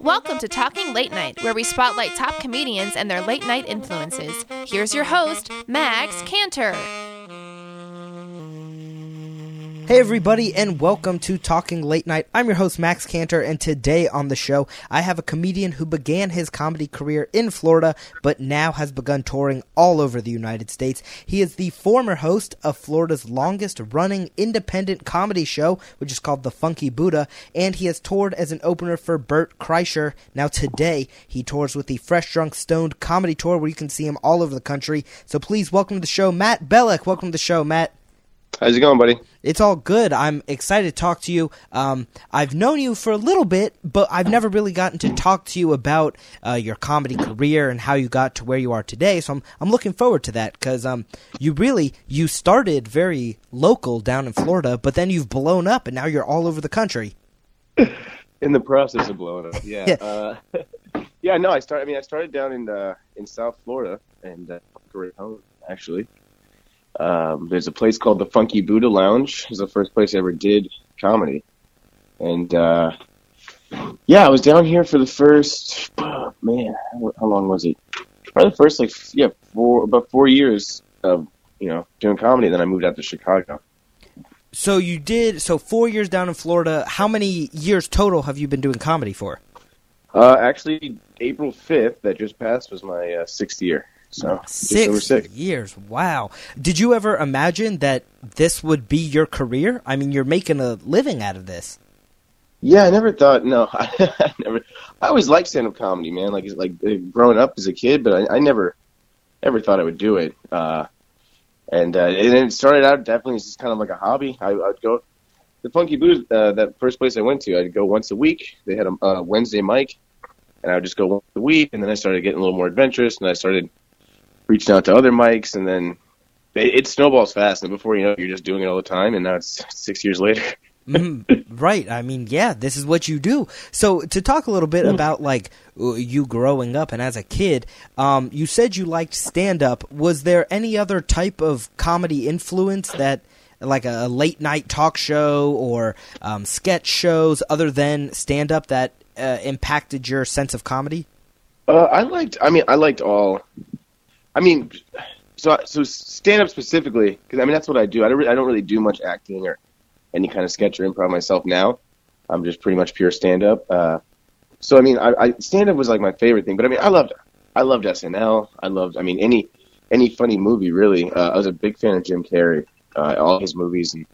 Welcome to Talking Late Night, where we spotlight top comedians and their late night influences. Here's your host, Max Cantor. Hey, everybody, and welcome to Talking Late Night. I'm your host, Max Cantor, and today on the show, I have a comedian who began his comedy career in Florida, but now has begun touring all over the United States. He is the former host of Florida's longest running independent comedy show, which is called The Funky Buddha, and he has toured as an opener for Bert Kreischer. Now, today, he tours with the Fresh Drunk Stoned comedy tour, where you can see him all over the country. So please welcome to the show, Matt Bellick. Welcome to the show, Matt. How's it going, buddy? It's all good. I'm excited to talk to you. Um, I've known you for a little bit, but I've never really gotten to talk to you about uh, your comedy career and how you got to where you are today. So I'm I'm looking forward to that because um, you really you started very local down in Florida, but then you've blown up and now you're all over the country. In the process of blowing up, yeah. uh, yeah, no, I started. I mean, I started down in uh, in South Florida and uh, home actually. Um, there's a place called the Funky Buddha Lounge. It was the first place I ever did comedy, and uh, yeah, I was down here for the first oh, man. How, how long was it? Probably the first like yeah, four about four years of you know doing comedy. Then I moved out to Chicago. So you did so four years down in Florida. How many years total have you been doing comedy for? Uh, actually, April fifth that just passed was my uh, sixth year. So Six six. years. Wow. Did you ever imagine that this would be your career? I mean, you're making a living out of this. Yeah, I never thought. No, I never. I always liked stand-up comedy, man. Like, like growing up as a kid, but I, I never, ever thought I would do it. Uh, and uh, and it started out definitely as just kind of like a hobby. I, I'd go the Funky Buddha. Uh, that first place I went to, I'd go once a week. They had a uh, Wednesday mic, and I would just go once a week. And then I started getting a little more adventurous, and I started reaching out to other mics, and then it, it snowballs fast. And before you know, it, you're just doing it all the time. And now it's six years later. Mhm. right. I mean, yeah, this is what you do. So, to talk a little bit about like uh, you growing up and as a kid, um, you said you liked stand up. Was there any other type of comedy influence that, like a late night talk show or um, sketch shows, other than stand up, that uh, impacted your sense of comedy? Uh, I liked. I mean, I liked all. I mean, so so stand up specifically because I mean that's what I do. I don't. re- I don't really do much acting or any kind of sketch or improv myself now. I'm just pretty much pure stand up. Uh, so I mean, I, I stand up was like my favorite thing. But I mean, I loved. I loved SNL. I loved. I mean, any any funny movie really. Uh, I was a big fan of Jim Carrey. Uh, all his movies and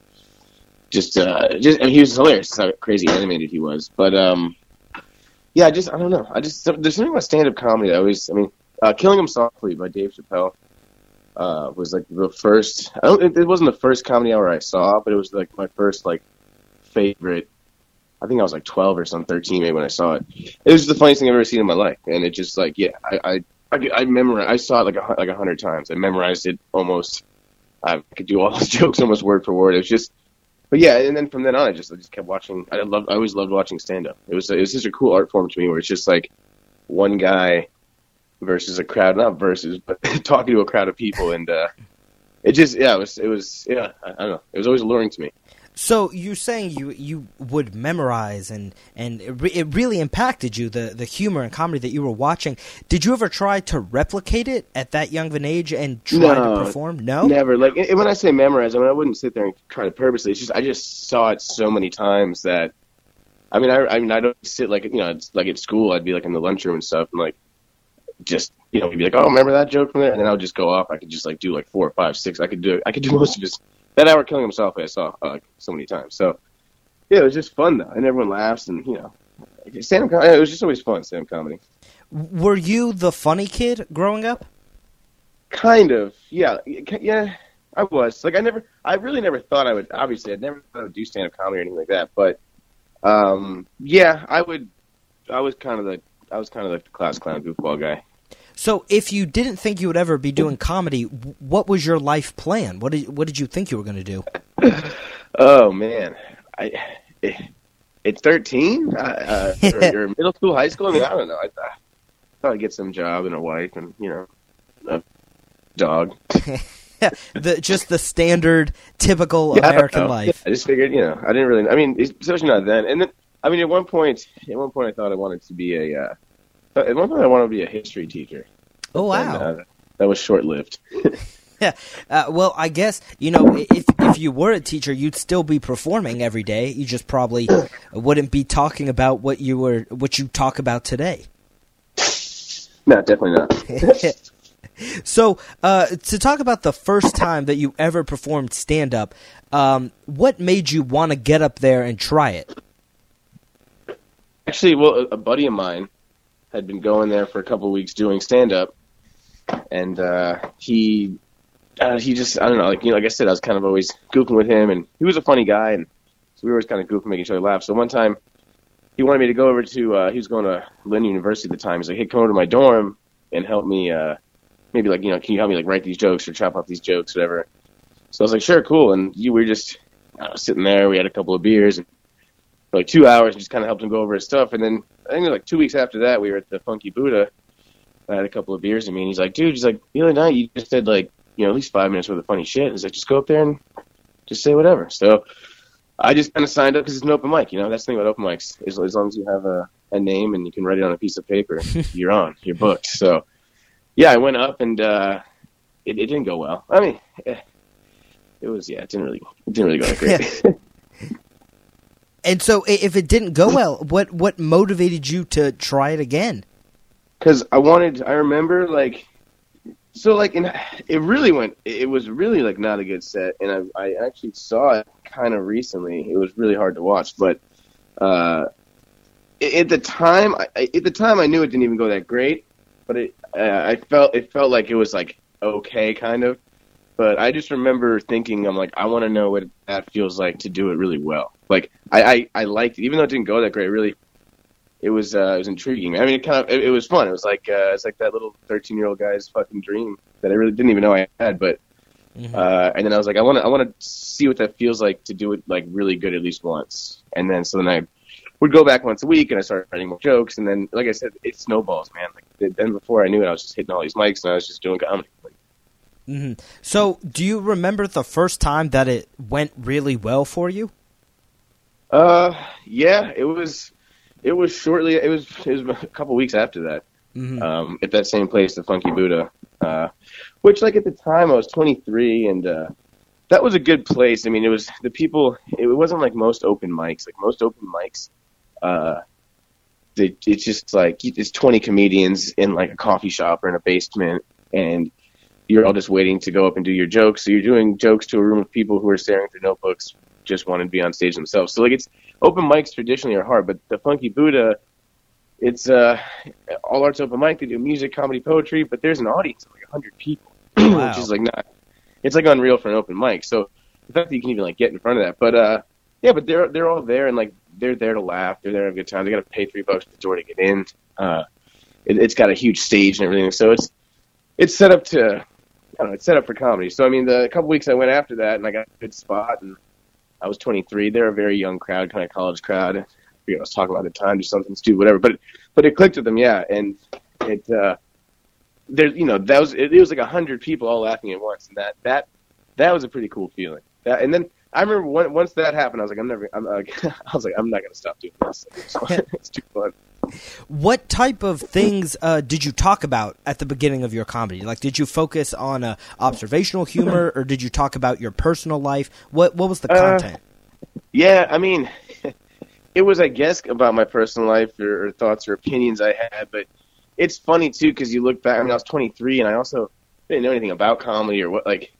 just uh, just mean, he was hilarious. How crazy animated he was. But um, yeah, I just I don't know. I just there's something about stand up comedy. I always I mean, uh, Killing Them Softly by Dave Chappelle uh, was like the first. I don't. It, it wasn't the first comedy hour I saw, but it was like my first like favorite. I think I was like 12 or some 13 maybe when I saw it. It was the funniest thing I've ever seen in my life, and it just like yeah, I I I, I memorized. I saw it like a like a hundred times. I memorized it almost. I could do all those jokes almost word for word. It was just. But yeah, and then from then on, I just I just kept watching. I loved. I always loved watching stand up. It was it was such a cool art form to me, where it's just like one guy versus a crowd, not versus, but talking to a crowd of people, and uh, it just yeah, it was it was yeah, I, I don't know, it was always alluring to me. So you're saying you you would memorize and and it, re- it really impacted you the the humor and comedy that you were watching. Did you ever try to replicate it at that young of an age and try No, to perform? No. Never like and when I say memorize, I mean I wouldn't sit there and try to purposely. It's just I just saw it so many times that I mean I I mean I don't sit like you know it's like at school I'd be like in the lunchroom and stuff and like just you know we'd be like oh remember that joke from there and then I would just go off. I could just like do like four or five six. I could do I could do most of his that hour killing himself I saw uh, like so many times. So yeah, it was just fun though, and everyone laughs and you know stand up. It was just always fun stand up comedy. Were you the funny kid growing up? Kind of, yeah, yeah. I was like, I never, I really never thought I would. Obviously, I never thought I would do stand up comedy or anything like that. But, um, yeah, I would. I was kind of the, I was kind of like the class clown goofball guy. So if you didn't think you would ever be doing comedy, what was your life plan? What did what did you think you were going to do? Oh man, I, at thirteen, uh, or, or middle school, high school. I mean, I don't know. I, I thought I'd get some job and a wife and you know, a dog. the just the standard typical Yeah, American know. life. I just figured, you know, I didn't really. I mean, especially not then. And then I mean, at one point, at one point, I thought I wanted to be a. Uh, at one point, I wanted to be a history teacher. Oh wow. And, uh, that was short lived. Uh, well, I guess you know if if you were a teacher, you'd still be performing every day. You just probably wouldn't be talking about what you were what you talk about today. no, definitely not. so, uh, to talk about the first time that you ever performed stand up, um, what made you want to get up there and try it? Actually, well, a buddy of mine had been going there for a couple of weeks doing stand up, and uh, he uh, he just I don't know, like you know, like I said, I was kind of always goofing with him, and he was a funny guy, and so we were always kind of goofing, making each other laugh. So one time, he wanted me to go over to uh, he was going to Lynn University at the time. He's like, "Hey, come over to my dorm and help me, uh, maybe like you know, can you help me like write these jokes or chop up these jokes, whatever." So I was like, "Sure, cool." And you were just I was sitting there. We had a couple of beers and for like two hours, and just kind of helped him go over his stuff. And then I think like two weeks after that, we were at the Funky Buddha. I had a couple of beers in me, and he's like, "Dude, he's like, the other night you just said like." you know, at least five minutes worth of funny shit. And he's like, just go up there and just say whatever. So I just kind of signed up because it's an open mic. You know, that's the thing about open mics. As, as long as you have a, a name and you can write it on a piece of paper, you're on. You're booked. So yeah, I went up and uh, it, it didn't go well. I mean, eh, it was yeah, it didn't really it didn't really go that great. And so, if it didn't go well, what what motivated you to try it again? because I wanted. I remember like, so like, in, it really went. It was really like not a good set, and I, I actually saw it kind of recently. It was really hard to watch, but uh, at the time, I, I- at the time, I knew it didn't even go that great, but it, uh, I felt it felt like it was like okay, kind of. But I just remember thinking, I'm like, I want to know what that feels like to do it really well. Like, I, I, I liked it, even though it didn't go that great. Really, it was uh, it was intriguing. I mean, it kind of it, it was fun. It was like uh, it's like that little 13 year old guy's fucking dream that I really didn't even know I had. But uh, and then I was like, I want to I want to see what that feels like to do it like really good at least once. And then so then I would go back once a week and I started writing more jokes. And then like I said, it snowballs, man. Like then before I knew it, I was just hitting all these mics and I was just doing comedy. Like, hmm So, do you remember the first time that it went really well for you? Uh, yeah, it was. It was shortly. It was. It was a couple weeks after that. Mhm. Um, at that same place, the Funky Buddha. Uh, which, like at the time, I was 23, and uh, that was a good place. I mean, it was the people. It wasn't like most open mics. Like most open mics, uh, they, it's just like it's 20 comedians in like a coffee shop or in a basement, and you're all just waiting to go up and do your jokes. So you're doing jokes to a room of people who are staring through notebooks, just wanting to be on stage themselves. So like it's open mics traditionally are hard, but the Funky Buddha, it's uh, all arts open mic. They do music, comedy, poetry, but there's an audience of like 100 people, Wow. which is like not. It's like unreal for an open mic. So the fact that you can even like get in front of that, but uh, yeah, but they're they're all there and like they're there to laugh. They're there to have a good time. They got to pay three bucks at the door to get in. Uh, it, it's got a huge stage and everything, so it's it's set up to. I don't know, it's set up for comedy. So I mean, the couple weeks I went after that, and I got a good spot, and I was 23. They're a very young crowd, kind of college crowd. I forget I was talking about the time, do something stupid, whatever. But but it clicked with them, yeah. And it uh, there, you know, that was it, it was like a hundred people all laughing at once, and that that that was a pretty cool feeling. That, and then I remember when, once that happened, I was like, I'm never, I'm, uh, I was like, I'm not gonna stop doing this. It's, it's too fun. What type of things uh, did you talk about at the beginning of your comedy? Like, did you focus on uh, observational humor, or did you talk about your personal life? What What was the Uh, content? Yeah, I mean, it was, I guess, about my personal life or, or thoughts or opinions I had. But it's funny too because you look back. I mean, I was 23, and I also didn't know anything about comedy or what. Like,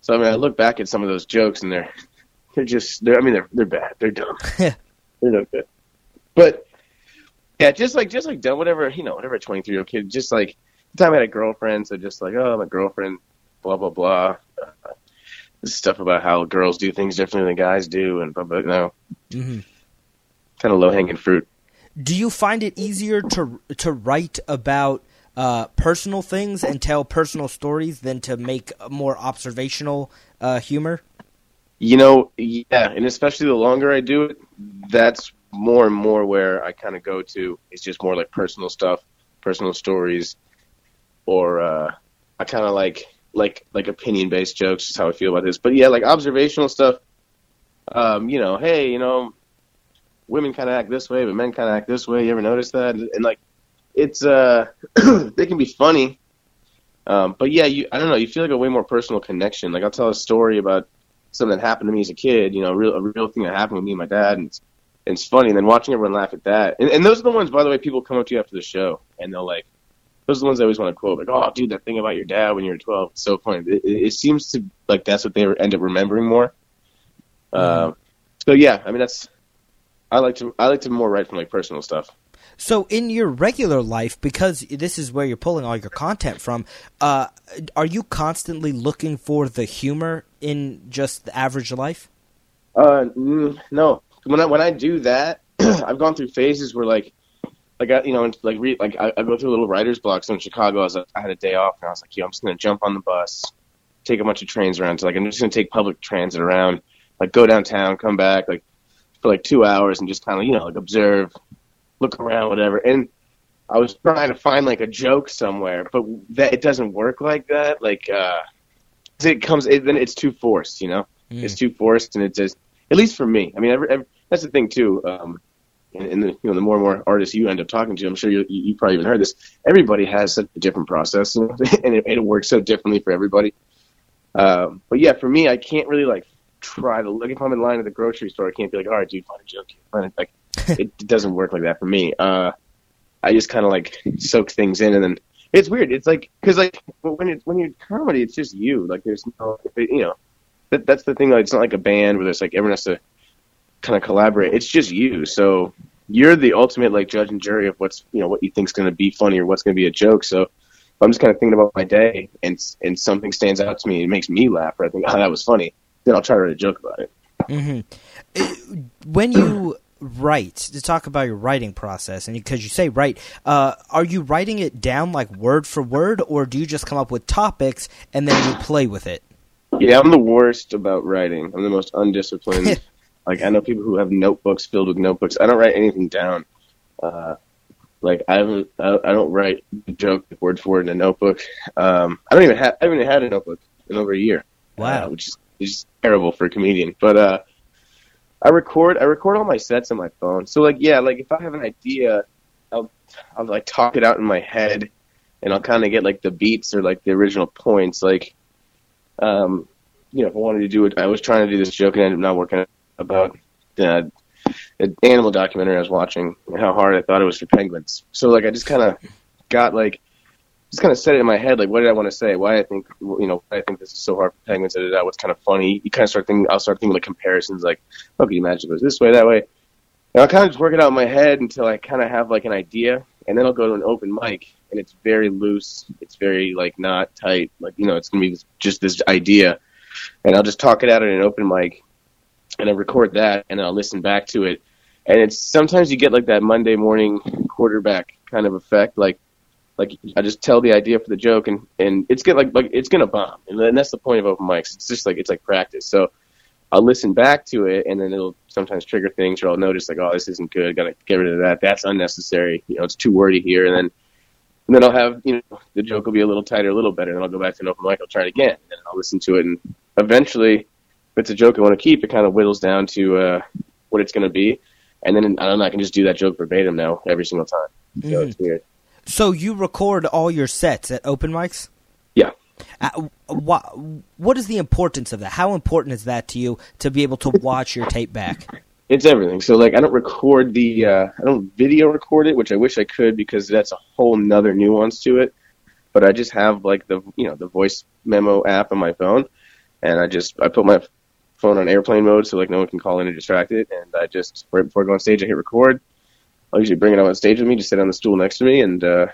so I mean, I look back at some of those jokes, and they're they're just they're. I mean, they're they're bad. They're dumb. they're no good. But yeah, just like just like dumb. Whatever you know, whatever a 23 year old kid. Just like the time I had a girlfriend, so just like oh, my girlfriend, blah blah blah. Uh, this stuff about how girls do things differently than guys do, and blah blah. You know, hmm kind of low hanging fruit. Do you find it easier to to write about uh, personal things and tell personal stories than to make more observational uh, humor? You know, yeah, and especially the longer I do it, that's more and more where I kind of go to. It's just more like personal stuff, personal stories, or uh, I kind of like like like opinion based jokes. Is how I feel about this. But yeah, like observational stuff. Um, you know, hey, you know, women kind of act this way, but men kind of act this way. You ever notice that? And, and like, it's uh, they can be funny, um, but yeah, you I don't know. You feel like a way more personal connection. Like I'll tell a story about something that happened to me as a kid. You know, a real a real thing that happened with me and my dad, and it's, and it's funny. And then watching everyone laugh at that, and, and those are the ones, by the way, people come up to you after the show, and they'll like. Those are the ones I always want to quote, like, "Oh, dude, that thing about your dad when you were 12, it's so funny." It, it, it seems to like that's what they end up remembering more. Uh, so yeah, I mean that's I like to I like to more write from like personal stuff. So, in your regular life, because this is where you're pulling all your content from, uh, are you constantly looking for the humor in just the average life? Uh, no. When I when I do that, I've gone through phases where like, like I, you know, like re, like I, I go through a little writer's block. So in Chicago, I was I had a day off, and I was like, yo, I'm just gonna jump on the bus, take a bunch of trains around. So like, I'm just gonna take public transit around, like go downtown, come back, like for like two hours, and just kind of you know like observe, look around, whatever. And I was trying to find like a joke somewhere, but that it doesn't work like that. Like, uh, it comes, it, then it's too forced, you know. Mm. It's too forced, and it just, at least for me. I mean, every, every, that's the thing too. Um, and, and the, you know, the more and more artists you end up talking to, I'm sure you you probably even heard this. Everybody has such a different process, you know, and it, it works so differently for everybody. Um, but yeah, for me, I can't really like try to look if I'm in line at the grocery store. I can't be like, all right, dude, find a joke. Find it. Like, it, it doesn't work like that for me. Uh, I just kind of like soak things in, and then it's weird. It's like because like when it's when you're comedy, it's just you. Like there's no, you know, that that's the thing. Like it's not like a band where there's like everyone has to kind of collaborate. It's just you. So you're the ultimate like judge and jury of what's you know what you think's going to be funny or what's going to be a joke. So if I'm just kind of thinking about my day and and something stands out to me, and makes me laugh. Or I think, oh, that was funny. Then I'll try to write a joke about it. hmm When you write, to talk about your writing process, and because you say write, uh, are you writing it down like word for word, or do you just come up with topics and then you play with it? Yeah, I'm the worst about writing. I'm the most undisciplined. like I know people who have notebooks filled with notebooks. I don't write anything down. Uh, like I haven't, I, I don't write a joke word for word in a notebook. Um, I don't even have, I haven't even had a notebook in over a year. Wow. uh, which is, is terrible for a comedian. But uh, I record, I record all my sets on my phone. So like, yeah, like if I have an idea, I'll, I'll like talk it out in my head, and I'll kind of get like the beats or like the original points. Like, um, you know, if I wanted to do it, I was trying to do this joke and ended up not working out about uh, an animal documentary I was watching and how hard I thought it was for penguins. So like I just kind of got like just kind of set it in my head like what did I want to say? Why I think you know I think this is so hard for penguins? Da, da, what's kind of funny? You kind of start thinking. I'll start thinking like comparisons like you imagine it was this way that way? And I'll kind of just work it out in my head until I kind of have like an idea, and then I'll go to an open mic and it's very loose. It's very like not tight. Like you know it's gonna be just this idea, and I'll just talk it out at an open mic and I record that and I'll listen back to it. And it's sometimes you get like that Monday morning quarterback kind of effect, like like I just tell the idea for the joke and and it's gonna like like it's gonna bomb, and that's the point of open mics. It's just like it's like practice. So I'll listen back to it, and then it'll sometimes trigger things, or I'll notice like, oh, this isn't good. Got to get rid of that. That's unnecessary. You know, it's too wordy here, and then and then I'll have you know the joke will be a little tighter, a little better, and then I'll go back to an open mic. I'll try it again, and I'll listen to it, and eventually if it's a joke I want to keep, it kind of whittles down to uh, what it's going to be, and then I don't know, I can just do that joke verbatim now every single time. So it's weird. So you record all your sets at open mics? Yeah. Uh, what, what is the importance of that? How important is that to you to be able to watch your tape back? It's everything. So like I don't record the uh, I don't video record it, which I wish I could because that's a whole nother nuance to it. But I just have like the you know the voice memo app on my phone, and I just I put my phone on airplane mode so like no one can call in and distract it, and I just right before I go on stage I hit record. I'll usually bring it up on stage with me, just sit on the stool next to me, and uh,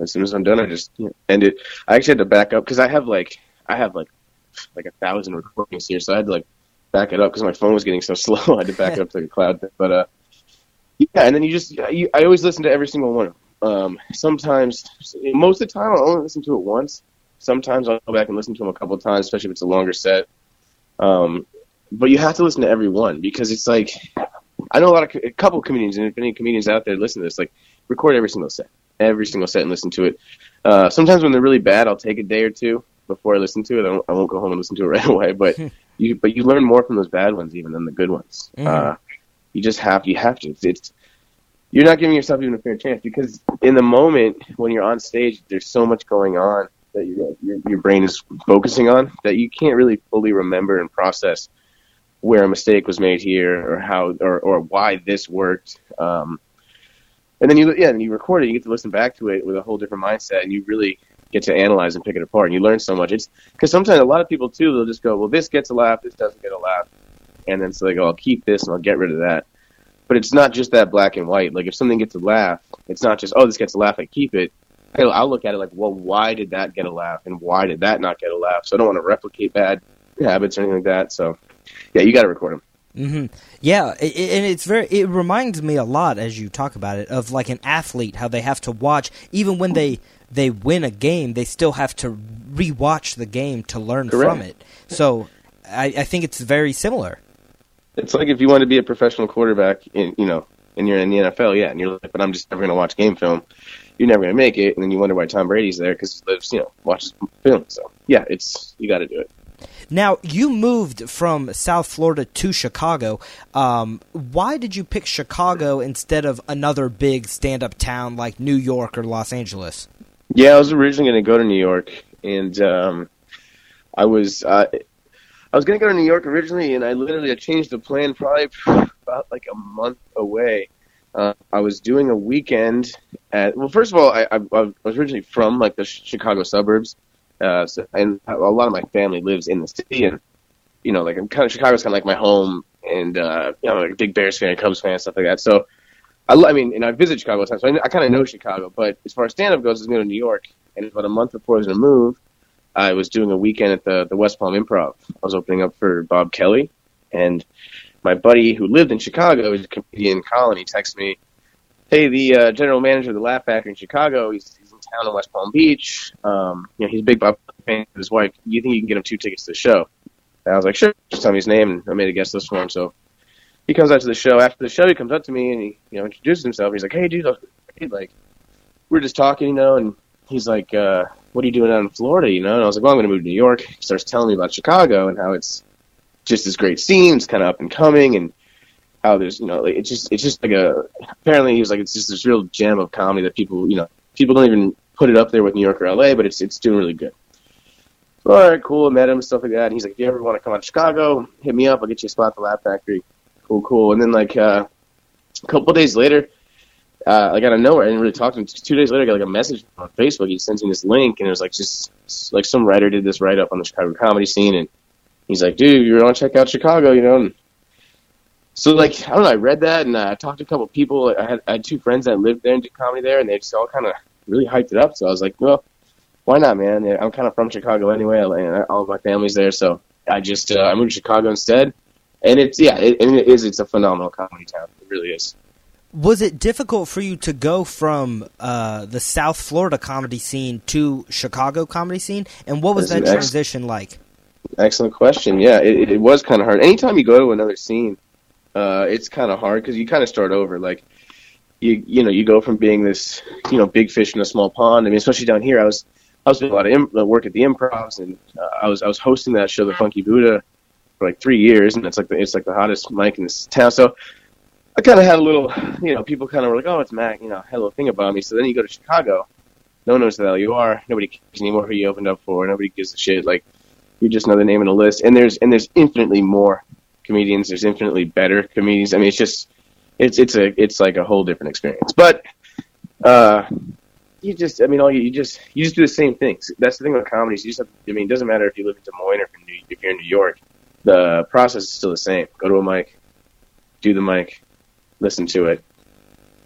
as soon as I'm done, I just you know, end it. I actually had to back up because I have like I have like like a thousand recordings here, so I had to like back it up because my phone was getting so slow. I had to back it up to the cloud. But uh, yeah, and then you just you, I always listen to every single one. Um, sometimes, most of the time, I'll only listen to it once. Sometimes I'll go back and listen to them a couple of times, especially if it's a longer set. Um, but you have to listen to every one because it's like I know a lot of a couple of comedians, and if any comedians out there listen to this, like record every single set, every single set, and listen to it. Uh, sometimes when they're really bad, I'll take a day or two before I listen to it. I, don't, I won't go home and listen to it right away, but you but you learn more from those bad ones even than the good ones. Mhm. Uh, You just have you have to. It's, it's you're not giving yourself even a fair chance because in the moment when you're on stage, there's so much going on that your your, your brain is focusing on that you can't really fully remember and process where a mistake was made here or how or or why this worked. Um, and then you yeah, and you record it. You get to listen back to it with a whole different mindset, and you really get to analyze and pick it apart. And you learn so much. It's because sometimes a lot of people too they'll just go, well, this gets a laugh, this doesn't get a laugh, and then so they go, I'll keep this and I'll get rid of that. But it's not just that black and white. Like if something gets a laugh, it's not just oh this gets a laugh, I keep it. I'll, I'll look at it like, well, why did that get a laugh, and why did that not get a laugh? So I don't want to replicate bad habits or anything like that. So yeah, you got to record them. hmm Yeah, it, it- and it's very. It reminds me a lot as you talk about it of like an athlete how they have to watch even when they they win a game, they still have to rewatch the game to learn from it. So I, I think it's very similar. It's like if you want to be a professional quarterback, in you know, and you're in the NFL, yeah, and you're like, but I'm just never going to watch game film. You're never going to make it, and then you wonder why Tom Brady's there because he lives, you know, watches film. So yeah, it's you got to do it. Now you moved from South Florida to Chicago. Um, why did you pick Chicago instead of another big stand-up town like New York or Los Angeles? Yeah, I was originally going to go to New York, and um, I was uh, I was going to go to New York originally, and I literally I changed the plan probably about like a month away. Uh, I was doing a weekend at well, first of all, I, I, I was originally from like the Chicago suburbs, uh, so, and a lot of my family lives in the city, and you know, like I'm kind of Chicago's kind of like my home, and uh, you know, like a big Bears fan, Cubs fan, stuff like that. So. I, I mean, and I visit Chicago time, so I, I kind of know Chicago. But as far as stand-up goes, I was going to New York, and about a month before I was going to move, I was doing a weekend at the the West Palm Improv. I was opening up for Bob Kelly, and my buddy who lived in Chicago, he's a comedian, Colin. He texted me, "Hey, the uh, general manager of the Laugh Factory in Chicago, he's, town in West Palm Beach. Um, you know, he's a big Bob fan. His wife. You think you can get him two tickets to the show?" And I was like, "Sure." Just tell me his name, and I made a list for him. So he comes out to the show. After the show, he comes up to me and he, you know, introduces himself. He's like, "Hey, dude, like, we're just talking, you know." And he's like, uh, "What are you doing out in Florida?" You know, and I was like, "Well, I'm going to move to New York." He starts telling me about Chicago and how it's just this great scene, it's kind of up and coming, and how there's, you know, like, it's just, it's just like a. Apparently, he was like, it's just this real gem of comedy that people, you know, people don't even put it up there with New York or LA, but it's it's doing really good. All right, cool. I met him, stuff like that. And he's like, if you ever want to come out to Chicago, hit me up. I'll get you a spot at the Laugh Factory. Cool, cool. And then like uh, a couple days later, uh, like out of nowhere, I didn't really talk to him. Two days later, I got like a message on Facebook. He sends me this link, and it was like just like some writer did this write up on the Chicago comedy scene, and he's like, "Dude, you want to check out Chicago?" You know. And so like I don't know, I read that, and uh, I talked to a couple people. I had, I had two friends that lived there and did comedy there, and they just all kind of really hyped it up. So I was like, well, why not, man? I'm kind of from Chicago anyway, and all of my family's there, so I just uh, I moved to Chicago instead. And it's yeah, it, and it is. It's a phenomenal comedy town. It really is. Was it difficult for you to go from uh, the South Florida comedy scene to Chicago comedy scene, and what was That's that an ex- transition like? Excellent question. Yeah, it, it was kind of hard. Anytime you go to another scene, uh, it's kind of hard because you kind of start over. Like you, you know, you go from being this, you know, big fish in a small pond. I mean, especially down here, I was, I was doing a lot of Im- uh, work at the Improvs, and uh, I was, I was hosting that show, The Funky Buddha, for like three years, and it's like the, it's like the hottest mic in this town. So I kind of had a little, you know, people kind of were like, oh, it's Mac, you know, little thing about me. So then you go to Chicago, no one knows who the hell you are. Nobody cares anymore who you opened up for. Nobody gives a shit. Like you're just another name in a list. And there's and there's infinitely more comedians. There's infinitely better comedians. I mean, it's just it's it's a it's like a whole different experience. But uh, you just I mean, all you, you just you just do the same things. That's the thing with comedy. You just have, I mean, it doesn't matter if you live in Des Moines or if, you're in New, York. The process is still the same. Go to a mic, do the mic, listen to it,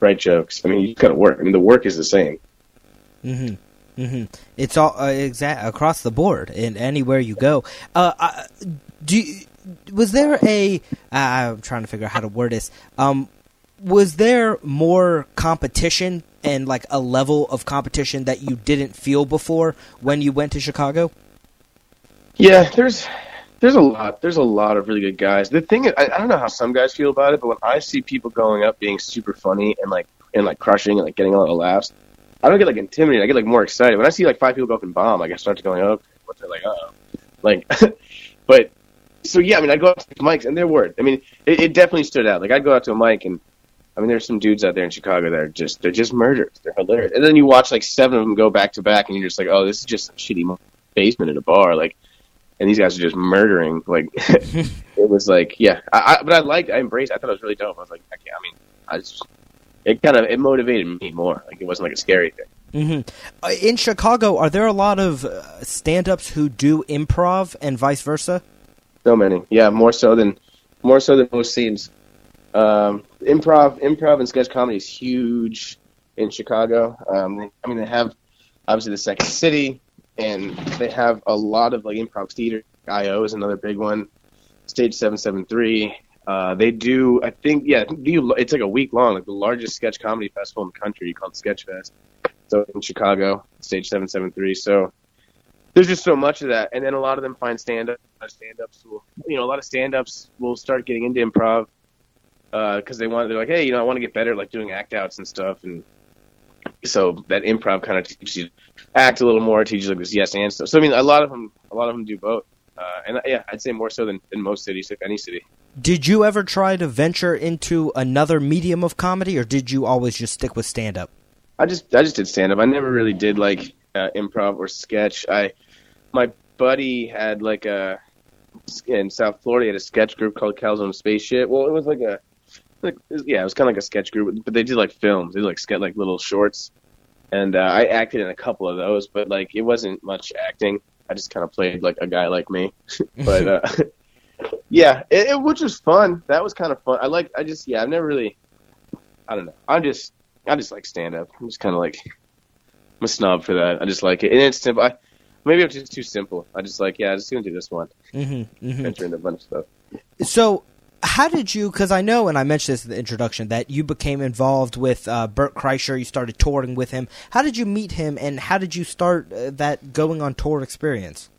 write jokes. I mean, you got to work. I mean, the work is the same. hmm hmm It's all uh, exact across the board and anywhere you go. Uh, uh, do you, was there a? Uh, I'm trying to figure out how to word this. Um, was there more competition and like a level of competition that you didn't feel before when you went to Chicago? Yeah, there's there's a lot there's a lot of really good guys. The thing is, I, I don't know how some guys feel about it, but when I see people going up being super funny and like and like crushing and like getting a lot of laughs, I don't get like intimidated. I get like more excited when I see like five people go up and bomb. Like I start going up, what's it like? Oh, like, but so yeah, I mean, I'd go up to mics and they're word. I mean, it, it definitely stood out. Like I'd go out to a mic and I mean, there's some dudes out there in Chicago that are just they're just murderers. They're hilarious. And then you watch like seven of them go back to back, and you're just like, oh, this is just a shitty basement in a bar. Like, and these guys are just murdering. Like, it was like, yeah. I, I, but I liked, I embraced. I thought it was really dope. I was like, yeah. I mean, I just it kind of it motivated me more. Like, it wasn't like a scary thing. Mm-hmm. Uh, in Chicago, are there a lot of uh, stand-ups who do improv and vice versa? So many, yeah, more so than more so than most scenes. Um, improv, improv, and sketch comedy is huge in Chicago. Um, I mean, they have obviously the Second City, and they have a lot of like improv theater. IO is another big one. Stage Seven Seven Three. Uh, they do, I think, yeah, do it's like a week long, like the largest sketch comedy festival in the country called Sketchfest. So in Chicago, Stage Seven Seven Three. So there's just so much of that, and then a lot of them find stand up. Stand ups will, you know, a lot of stand ups will start getting into improv because uh, they want they're like, hey, you know, I want to get better like doing act outs and stuff, and so that improv kind of teaches you to act a little more, teaches like this yes and stuff. So I mean, a lot of them, a lot of them do both, uh, and yeah, I'd say more so than, than most cities, if any city. Did you ever try to venture into another medium of comedy, or did you always just stick with stand up? I just I just did stand up. I never really did like uh, improv or sketch. I my buddy had like a in South Florida he had a sketch group called Calzone Spaceship. Well, it was like a like yeah, it was kind of like a sketch group, but they did like films. They did like sketch like little shorts, and uh, I acted in a couple of those, but like it wasn't much acting. I just kind of played like a guy like me, but uh, yeah, it, it, which was fun. That was kind of fun. I like. I just yeah, I've never really. I don't know. I'm just I just like stand up. I'm just kind of like I'm a snob for that. I just like it, and it's simple. I, maybe I'm just too simple. I just like yeah, I'm just gonna do this one. Mm-hmm, mm-hmm. Enter into a bunch of stuff. So how did you? Because I know, and I mentioned this in the introduction, that you became involved with uh, Bert Kreischer. You started touring with him. How did you meet him, and how did you start uh, that going on tour experience?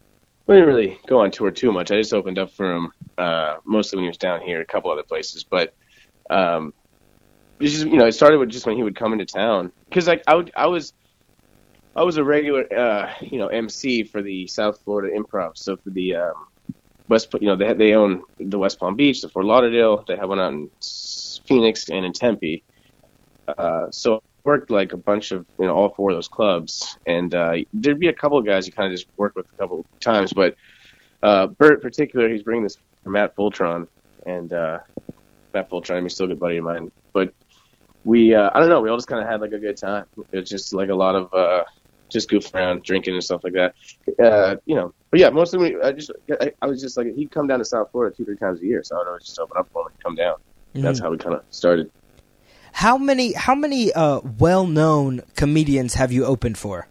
We didn't really go on tour too much. I just opened up for him uh, mostly when he was down here, a couple other places, but um, just you know, it started with just when he would come into town because like I would, I was. I was a regular, uh, you know, MC for the South Florida Improv. So for the um, West, you know, they they own the West Palm Beach, the Fort Lauderdale. They have one out in Phoenix and in Tempe. Uh, so I worked like a bunch of you know all four of those clubs, and uh, there'd be a couple of guys you kind of just work with a couple of times, but uh, Bert in particular, he's bringing this Matt Fulchiron, and uh, Matt Fulchiron, he's still a good buddy of mine, but we uh, I don't know, we all just kind of had like a good time. It was just like a lot of uh, just goof around, drinking and stuff like that. Uh, you know, but yeah, mostly I just I, I, was just like he'd come down to South Florida two three times a year, so I'd always just open up for him and come down. Mm-hmm. That's how we kind of started. How many how many uh, well known comedians have you opened for?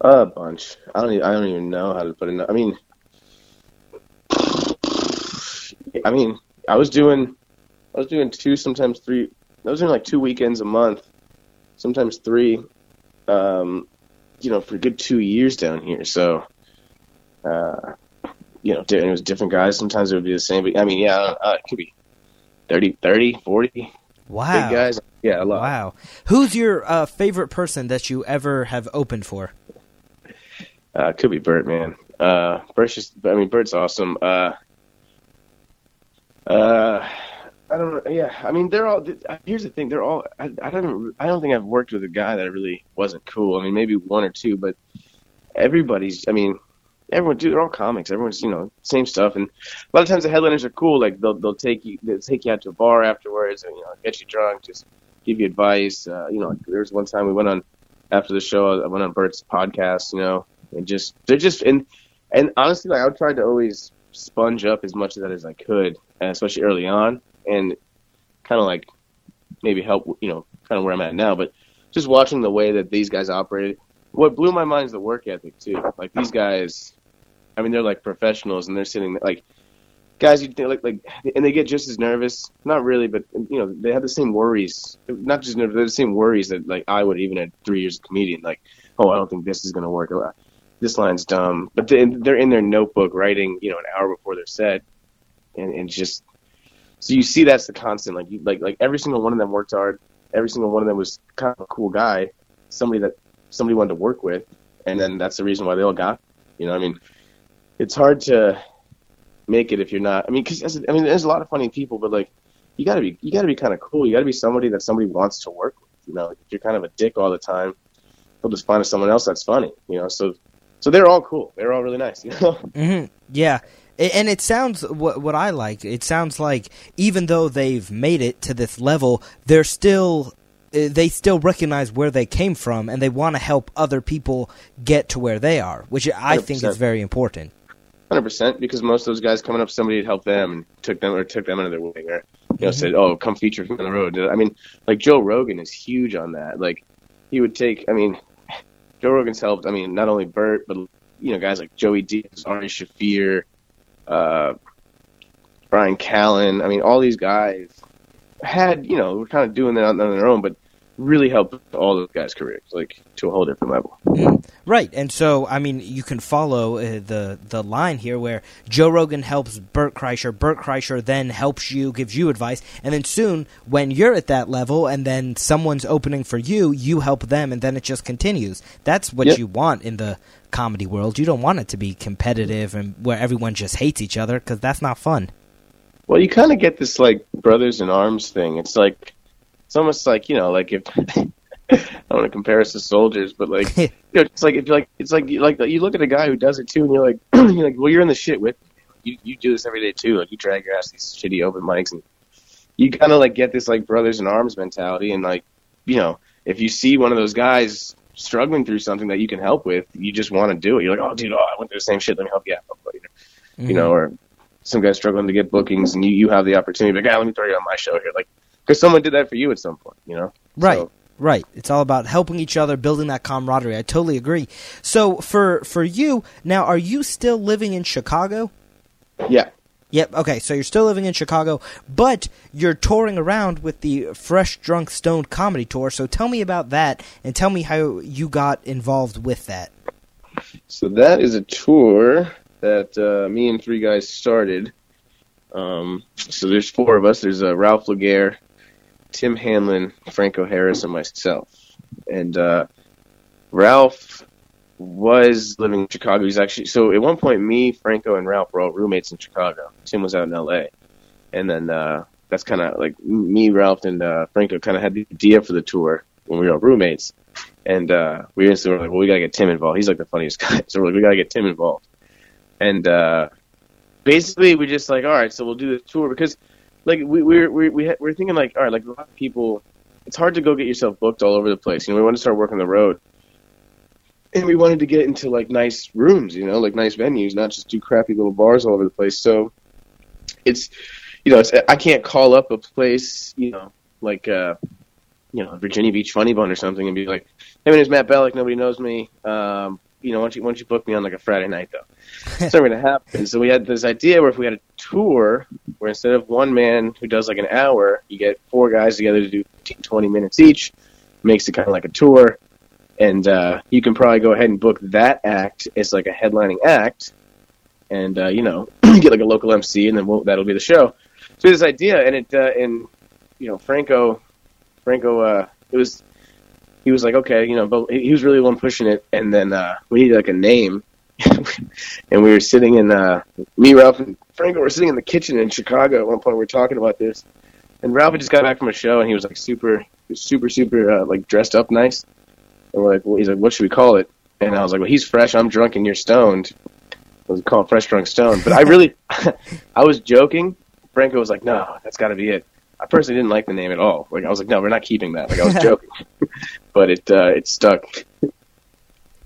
A bunch. I don't. Even, I don't even know how to put it. I mean, I mean, I was doing, I was doing two, sometimes three. I was doing like two weekends a month, sometimes three. Um, you know, for a good two years down here. So, uh, you know, it was different guys. Sometimes it would be the same, but I mean, yeah, uh, it could be 30, 30, 40. Wow. Big guys. Yeah, a lot. Wow. Who's your uh, favorite person that you ever have opened for? Uh, could be Bert, man. Uh, Bert's just, I mean, Bert's awesome. Uh, uh, I don't know. Yeah, I mean, they're all. Here's the thing: they're all. I, I don't. I don't think I've worked with a guy that really wasn't cool. I mean, maybe one or two, but everybody's. I mean, everyone. Dude, they're all comics. Everyone's you know same stuff. And a lot of times the headliners are cool. Like they'll they'll take you they'll take you out to a bar afterwards and you know get you drunk, just give you advice. Uh, you know, there was one time we went on after the show. I went on Bert's podcast. You know, and just they're just and and honestly, like I tried to always sponge up as much of that as I could, especially early on and kind of like maybe help, you know, kind of where I'm at now. But just watching the way that these guys operated, what blew my mind is the work ethic too. Like these guys, I mean, they're like professionals, and they're sitting like guys you like like, and they get just as nervous. Not really, but you know, they have the same worries. Not just nervous, they're the same worries that like I would even at three years comedian. Like, oh, I don't think this is gonna work. This line's dumb, but they're in their notebook writing, you know, an hour before their set, and, and just so you see that's the constant. Like you, like like every single one of them worked hard. Every single one of them was kind of a cool guy, somebody that somebody wanted to work with, and then that's the reason why they all got. You know, I mean, it's hard to make it if you're not. I mean, because I mean, there's a lot of funny people, but like, you gotta be you gotta be kind of cool. You gotta be somebody that somebody wants to work with. You know, if you're kind of a dick all the time, they'll just find someone else that's funny. You know, so so they're all cool. They're all really nice. You know. Mm-hmm. Yeah. And it sounds what what I like. It sounds like even though they've made it to this level, they're still uh, they still recognize where they came from, and they want to help other people get to where they are, which I think is very important. Hundred percent, because most of those guys coming up, somebody had helped them and took them or took them under their wing, or you know, said, "Oh, come feature on the road." I mean, like Joe Rogan is huge on that. Like he would take. I mean, Joe Rogan's helped. I mean, not only Bert, but you know, guys like Joey Diaz, Ari Shaffir, uh, Brian Callen. I mean, all these guys had you know were kind of doing that on, on their own, but really helped all those guys' careers like to a whole different level. Right, and so I mean, you can follow uh, the the line here where Joe Rogan helps Bert Kreischer, Bert Kreischer then helps you, gives you advice, and then soon when you're at that level, and then someone's opening for you, you help them, and then it just continues. That's what Yep. you want in the comedy world. You don't want it to be competitive and where everyone just hates each other because that's not fun. Well, you kind of get this like brothers in arms thing. It's like it's almost like you know, like if I don't want to compare us to soldiers, but like you know, it's like if you like it's like you like you look at a guy who does it too, and you're like you're like, well, you're in the shit with me. you. You do this every day too. Like you drag your ass to these shitty open mics, and you kind of like get this like brothers in arms mentality, and like you know, if you see one of those guys struggling through something that you can help with, you just want to do it. You're like, oh, dude, oh, I went through the same shit. Let me help you out. You know, or some guy struggling to get bookings, and you, you have the opportunity. Like, ah, let me throw you on my show here, like because someone did that for you at some point. You know, Right. So, Right. It's all about helping each other, building that camaraderie. I totally agree. So for for you now, are you still living in Chicago? yeah. Yep. Okay. So you're still living in Chicago, but you're touring around with the Fresh Drunk Stoned comedy tour. So tell me about that, and tell me how you got involved with that. So that is a tour that uh, me and three guys started. Um, so there's four of us. There's uh, Ralph Laguerre, Tim Hanlon, Franco Harris, and myself. And uh, Ralph was living in Chicago. He's actually so at one point, me, Franco, and Ralph were all roommates in Chicago. Tim was out in L.A. And then uh, that's kind of like me, Ralph, and uh, Franco kind of had the idea for the tour when we were all roommates. And uh, we instantly were like, well, we gotta get Tim involved. He's like the funniest guy, so we're like, we gotta get Tim involved. And uh, basically, we just like, all right, so we'll do this tour because, like, we we're we we we're thinking like, all right, like a lot of people, it's hard to go get yourself booked all over the place. You know, we want to start working the road, and we wanted to get into like nice rooms, you know, like nice venues, not just do crappy little bars all over the place. So it's, you know, it's I can't call up a place, you know, like. uh you know, Virginia Beach Funny Bone or something, and be like, "Hey, my name's Matt Bellick. Nobody knows me. Um, you know, why don't you why don't you book me on like a Friday night though?" it's never gonna happen. So we had this idea where if we had a tour where instead of one man who does like an hour, you get four guys together to do 15, 20 minutes each, makes it kind of like a tour, and uh, you can probably go ahead and book that act as like a headlining act, and uh, you know, get like a local MC, and then we'll, that'll be the show. So this idea, and it uh, and you know, Franco Franco, uh, it was, he was like, okay, you know, but he was really the one pushing it. And then, uh, we needed like a name. and we were sitting in, uh, me, Ralph, and Franco were sitting in the kitchen in Chicago at one point. We were talking about this. And Ralph had just got back from a show and he was like super, super, super, uh, like dressed up nice. And we're like, well, he's like, what should we call it? And I was like, well, he's fresh, I'm drunk, and you're stoned. I was called Fresh Drunk Stone, But I really, I was joking. Franco was like, no, that's got to be it. I personally didn't like the name at all. Like I was like, no, we're not keeping that. Like I was joking, but it uh, it stuck.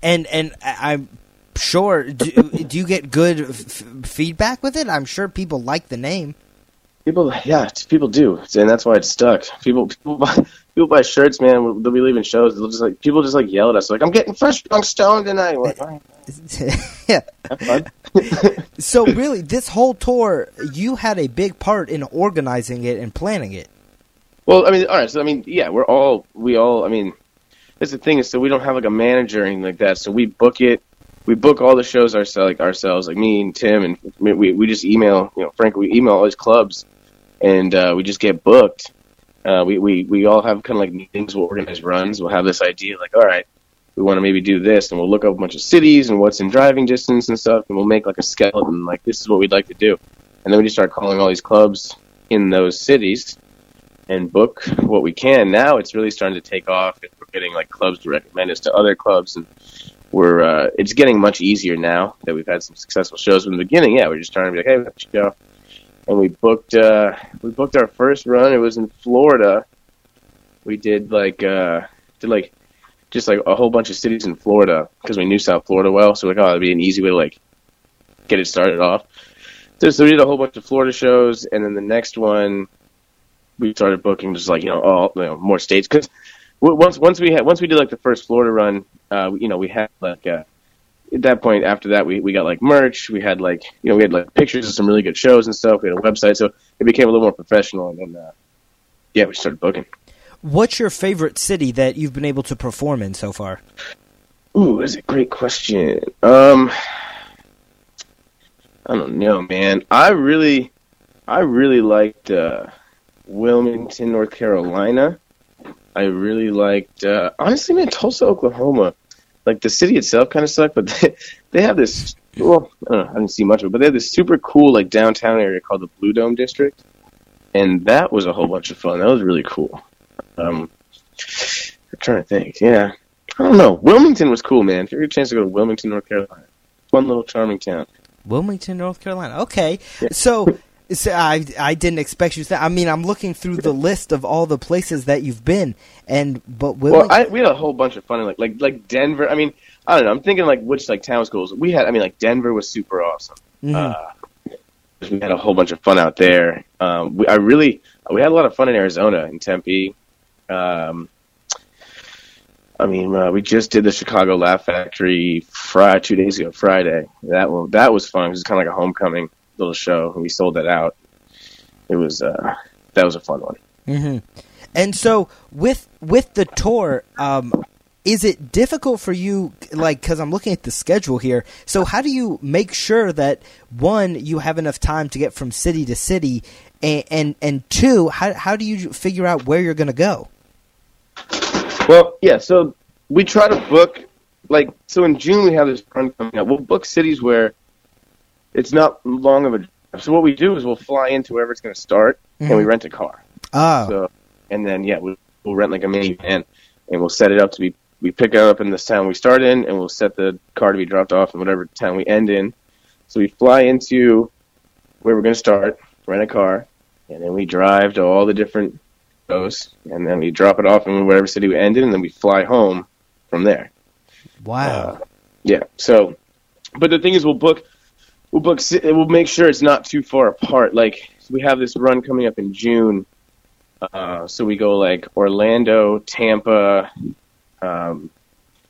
And and I- I'm sure. Do, uh, do you get good f- feedback with it? I'm sure people like the name. People, yeah, people do, and that's why it stuck. People, people buy, people buy shirts, man. They'll be leaving shows. They'll just like people just like yell at us, like, "I'm getting fresh drunk stoned tonight." Like, right, yeah. So really, this whole tour, you had a big part in organizing it and planning it. Well, I mean, all right. So I mean, yeah, we're all we all. I mean, that's the thing is, so we don't have like a manager or anything like that. So we book it. We book all the shows ourselves, like ourselves, like me and Tim, and we we just email. You know, Frank, we email all these clubs, and uh, we just get booked. Uh, we we we all have kind of like meetings. We'll organize runs. We'll have this idea, like, all right, we want to maybe do this, and we'll look up a bunch of cities and what's in driving distance and stuff, and we'll make like a skeleton. Like, this is what we'd like to do. and then we just start calling all these clubs in those cities and book what we can. Now it's really starting to take off, and we're getting like clubs to recommend us to other clubs, and we're uh, it's getting much easier now that we've had some successful shows. From the beginning, yeah, we're just trying to be like, hey, we a show, and we booked uh, we booked our first run. It was in Florida. We did like uh, did like just like a whole bunch of cities in Florida because we knew South Florida well. So like, oh, it'd be an easy way to like get it started off. So, so we did a whole bunch of Florida shows, and then the next one we started booking just like you know all you know more states because once once we had once we did like the first Florida run, uh, you know we had like uh, at that point after that we, we got like merch, we had like you know we had like pictures of some really good shows and stuff. We had a website, so it became a little more professional, and then uh, yeah, we started booking. What's your favorite city that you've been able to perform in so far? Ooh, that's a great question. Um, I don't know, man. I really, I really liked uh, Wilmington, North Carolina. I really liked, uh, honestly, man, Tulsa, Oklahoma. Like the city itself kind of sucked, but they, they have this. Well, I, know, I didn't see much of it, but they have this super cool like downtown area called the Blue Dome District, and that was a whole bunch of fun. That was really cool. Um, I'm trying to think. Yeah, I don't know. Wilmington was cool, man. If you get a chance to go to Wilmington, North Carolina, fun little charming town. Wilmington, North Carolina. Okay, yeah. so. So I I didn't expect you to. Say, I mean, I'm looking through the list of all the places that you've been, and but Wilmington, well, I, we had a whole bunch of fun, like like like Denver. I mean, I don't know. I'm thinking like which like town schools we had. I mean, like Denver was super awesome. Mm-hmm. Uh, we had a whole bunch of fun out there. Um, we, I really we had a lot of fun in Arizona in Tempe. Um, I mean, uh, we just did the Chicago Laugh Factory Friday, two days ago, Friday. That that was fun. It was kind of like a homecoming little show, and we sold that out. It was uh, that was a fun one. Mm-hmm. And so with with the tour, um, is it difficult for you? Like, because I'm looking at the schedule here. So how do you make sure that one you have enough time to get from city to city, and and, and two, how how do you figure out where you're going to go? Well, yeah. So we try to book like so in June we have this run coming up. We'll book cities where it's not long of a. So what we do is we'll fly into wherever it's going to start, mm-hmm. and we mm-hmm. rent a car. Oh. So and then yeah, we'll, we'll rent like a minivan, and we'll set it up to be. We pick it up in this town we start in, and we'll set the car to be dropped off in whatever town we end in. So we fly into where we're going to start, rent a car, and then we drive to all the different goes, and then we drop it off in whatever city we end in, and then we fly home from there. Wow. Uh, yeah. So, but the thing is, we'll book, we'll book, we'll make sure it's not too far apart. Like we have this run coming up in June, uh, so we go like Orlando, Tampa, um,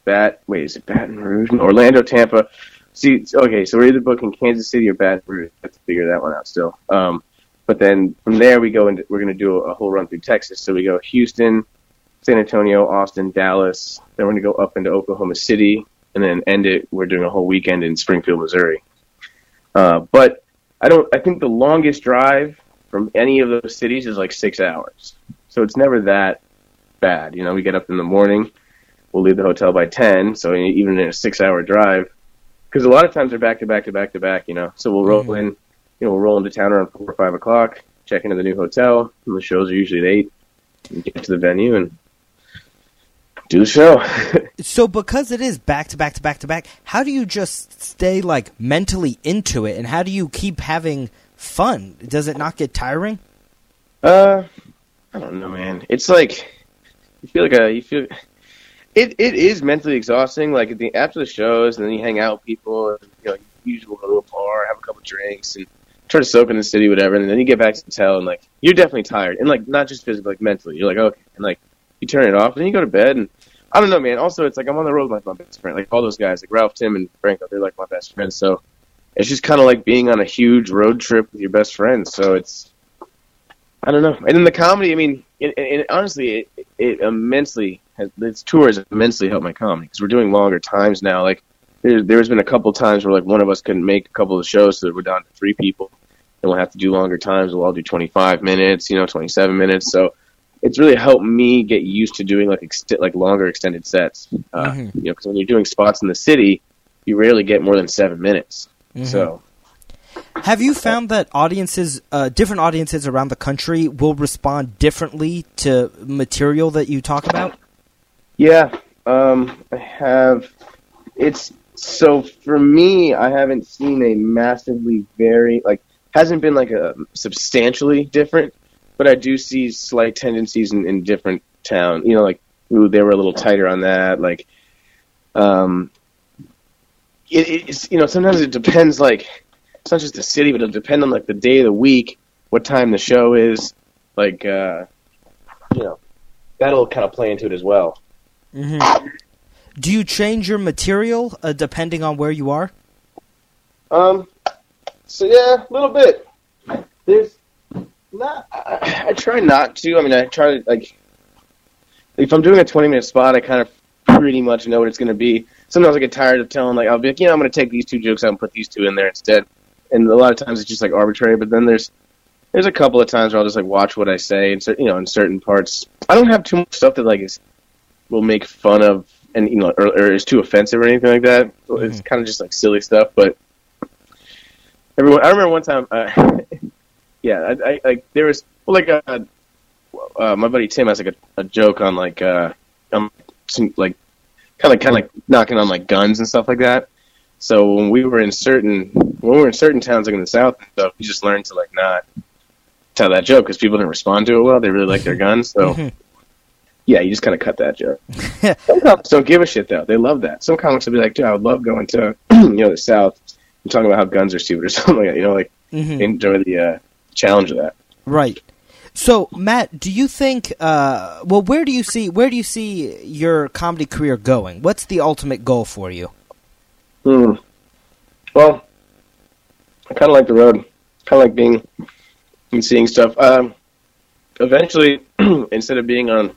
Bat. Wait, is it Baton Rouge? Orlando, Tampa. See, okay, so we're either booking Kansas City or Baton Rouge. I have to figure that one out still. Um, but then from there, we go into we're going to do a whole run through Texas. So we go Houston, San Antonio, Austin, Dallas. Then we're going to go up into Oklahoma City, and then end it. We're doing a whole weekend in Springfield, Missouri. Uh, but I don't. I think the longest drive from any of those cities is like six hours. So it's never that bad. You know, we get up in the morning, we'll leave the hotel by ten. So even in a six-hour drive, because a lot of times they're back to back to back to back. You know, so we'll roll mm-hmm. in you know, we'll roll into town around four or five o'clock, check into the new hotel, and the shows are usually at eight. And get to the venue and do the show. so because it is back to back to back to back, how do you just stay like mentally into it and how do you keep having fun? Does it not get tiring? Uh I don't know, man. It's like you feel like a you feel it it is mentally exhausting. Like the, after the shows, and then you hang out with people. And, you know, you usually go to a bar, have a couple drinks, and try to soak in the city, whatever, and then you get back to the hotel and like you're definitely tired, and like not just physically, like mentally. You're like okay, and like you turn it off, and you go to bed, and I don't know, man. Also, it's like I'm on the road with my, my best friend, like all those guys, like Ralph, Tim, and Franco. They're like my best friends, so it's just kind of like being on a huge road trip with your best friends. So it's I don't know. And then the comedy, I mean, it, it, honestly, it, it immensely has, this tour has immensely helped my comedy because we're doing longer times now. Like there, there's been a couple times where like one of us couldn't make a couple of shows, so we're down to three people, and we'll have to do longer times. We'll all do 25 minutes, you know, 27 minutes. So it's really helped me get used to doing like ext- like longer extended sets. Uh, mm-hmm. You know, because when you're doing spots in the city, you rarely get more than seven minutes. Mm-hmm. So Have you found that audiences, uh, different audiences around the country, will respond differently to material that you talk about? Yeah, um, I have. It's so for me, I haven't seen a massively very like hasn't been like a substantially different, but I do see slight tendencies in, in different town. You know, like ooh, they were a little tighter on that. Like, um, it, it's you know sometimes it depends. Like, it's not just the city, but it'll depend on like the day of the week, what time the show is. Like, uh, you know, that'll kind of play into it as well. Mm-hmm. Do you change your material uh, depending on where you are? Um. So yeah, a little bit. There's not. I, I try not to. I mean, I try to like. If I'm doing a 20 minute spot, I kind of pretty much know what it's going to be. Sometimes I get tired of telling like I'll be like, you know, I'm going to take these two jokes out and put these two in there instead. And a lot of times it's just like arbitrary. But then there's there's a couple of times where I'll just like watch what I say and you know in certain parts. I don't have too much stuff that like is will make fun of and you know or, or is too offensive or anything like that. Mm-hmm. It's kind of just like silly stuff, but everyone. I remember one time, uh, yeah, I, I like there was well, like uh, uh, my buddy Tim has like a, a joke on like uh, um, some like kind of kind of like knocking on like guns and stuff like that. So when we were in certain when we were in certain towns like in the south and stuff, we just learned to like not tell that joke because people didn't respond to it well. They really like their guns, so. Yeah, you just kind of cut that joke. Some comics don't give a shit though; they love that. Some comics will be like, "Dude, I would love going to you know the South and talking about how guns are stupid or something like that." You know, like mm-hmm. enjoy the uh, challenge that. Right. So, Matt, do you think? Uh, well, where do you see where do you see your comedy career going? What's the ultimate goal for you? Hmm. Well, I kind of like the road. Kind of like being and seeing stuff. Um, eventually, instead of being on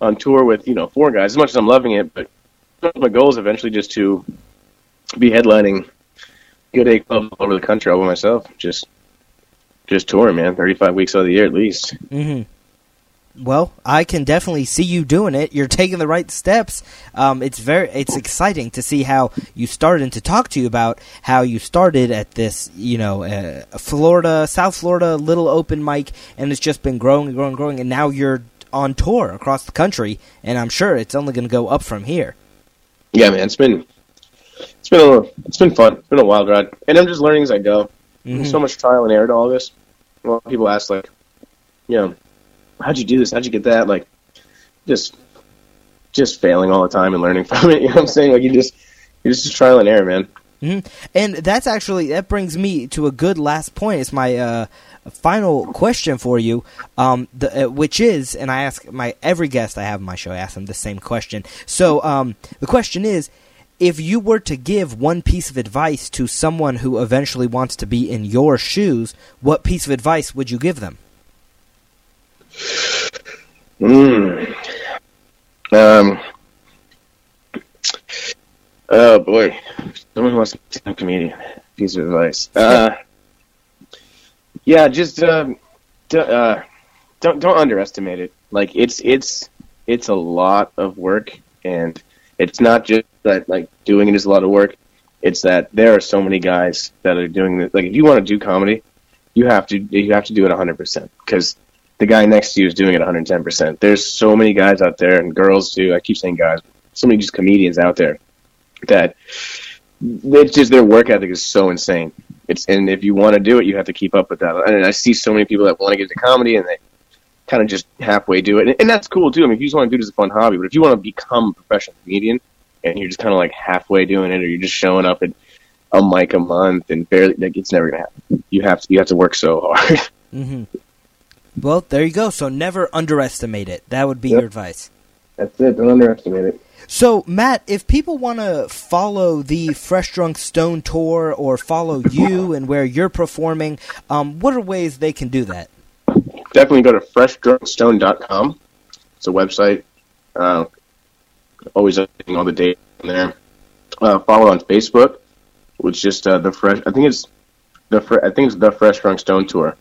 on tour with you know four guys, as much as I'm loving it, but my goal is eventually just to be headlining good A club all over the country all by myself. Just just touring, man. Thirty five weeks out of the year at least. Mm-hmm. Well, I can definitely see you doing it. You're taking the right steps. Um, it's very, it's exciting to see how you started and to talk to you about how you started at this, you know, uh, Florida, South Florida little open mic, and it's just been growing and growing and growing, and now you're on tour across the country, and I'm sure it's only going to go up from here. Yeah, man, it's been it's been a little, it's been fun. It's been a wild ride, and I'm just learning as I go. Mm-hmm. So much trial and error to all this. A lot of people ask like, you know, how'd you do this? How'd you get that? Like, just just failing all the time and learning from it. You know what I'm saying? Like you just you just trial and error, man. Mm-hmm. And that's actually that brings me to a good last point. It's my uh, final question for you, um, the, uh, which is, and I ask my every guest I have on my show, I ask them the same question. So um, the question is, if you were to give one piece of advice to someone who eventually wants to be in your shoes, what piece of advice would you give them? Hmm. Um. Oh boy, someone who wants to be a comedian. Piece of advice. Uh, yeah, just uh, d- uh, don't don't underestimate it. Like it's it's it's a lot of work, and it's not just that like doing it is a lot of work. It's that there are so many guys that are doing it. Like if you want to do comedy, you have to you have to do it 100 percent because the guy next to you is doing it 110 percent. There's so many guys out there and girls too. I keep saying guys, so many just comedians out there that it's just their work ethic is so insane. It's and if you want to do it, you have to keep up with that. And I see so many people that want to get into comedy and they kind of just halfway do it, and, and that's cool too. I mean, if you just want to do it as a fun hobby, but if you want to become a professional comedian and you're just kind of like halfway doing it, or you're just showing up at a mic a month and barely, like, it's never gonna happen. You have to you have to work so hard. Mm-hmm. Well, there you go. So never underestimate it. That would be yep. your advice. That's it. Don't underestimate it. So, Matt, if people want to follow the Fresh Drunk Stone tour or follow you and where you're performing, um, what are ways they can do that? Definitely go to freshdrunkstone.com. It's a website. Uh, always updating all the data in there. Uh, follow on Facebook, which just uh, the fresh. I think it's the fre- I think it's the Fresh Drunk Stone tour,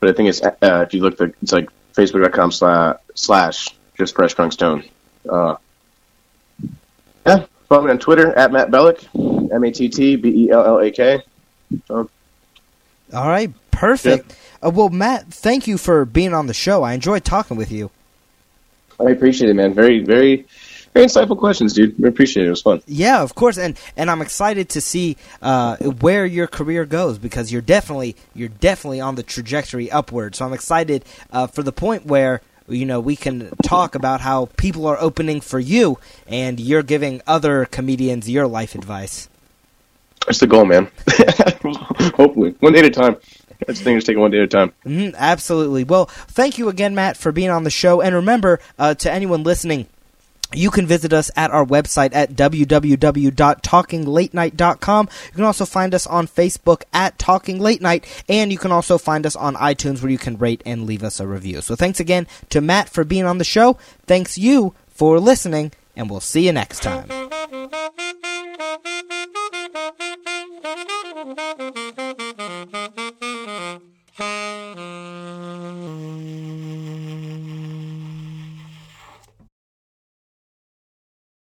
but I think it's uh, if you look the it's like facebook.com slash slash just Fresh Drunk Stone. Uh, yeah, follow me on Twitter at Matt Bellick, M A T T B E L L A K. All right, perfect. Uh, well, Matt, thank you for being on the show. I enjoyed talking with you. I appreciate it, man. Very, very, very insightful questions, dude. We appreciate it. It was fun. Yeah, of course, and and I'm excited to see uh, where your career goes because you're definitely you're definitely on the trajectory upward. So I'm excited uh, for the point where you know we can talk about how people are opening for you and you're giving other comedians your life advice. That's the goal, man. Hopefully, one day at a time. That's things take one day at a time. Mm, absolutely. Well, thank you again, Matt, for being on the show. And remember, uh, to anyone listening, you can visit us at our website at www.talkinglatenight.com. You can also find us on Facebook at Talking Late Night, and you can also find us on iTunes where you can rate and leave us a review. So thanks again to Matt for being on the show. Thanks you for listening, and we'll see you next time.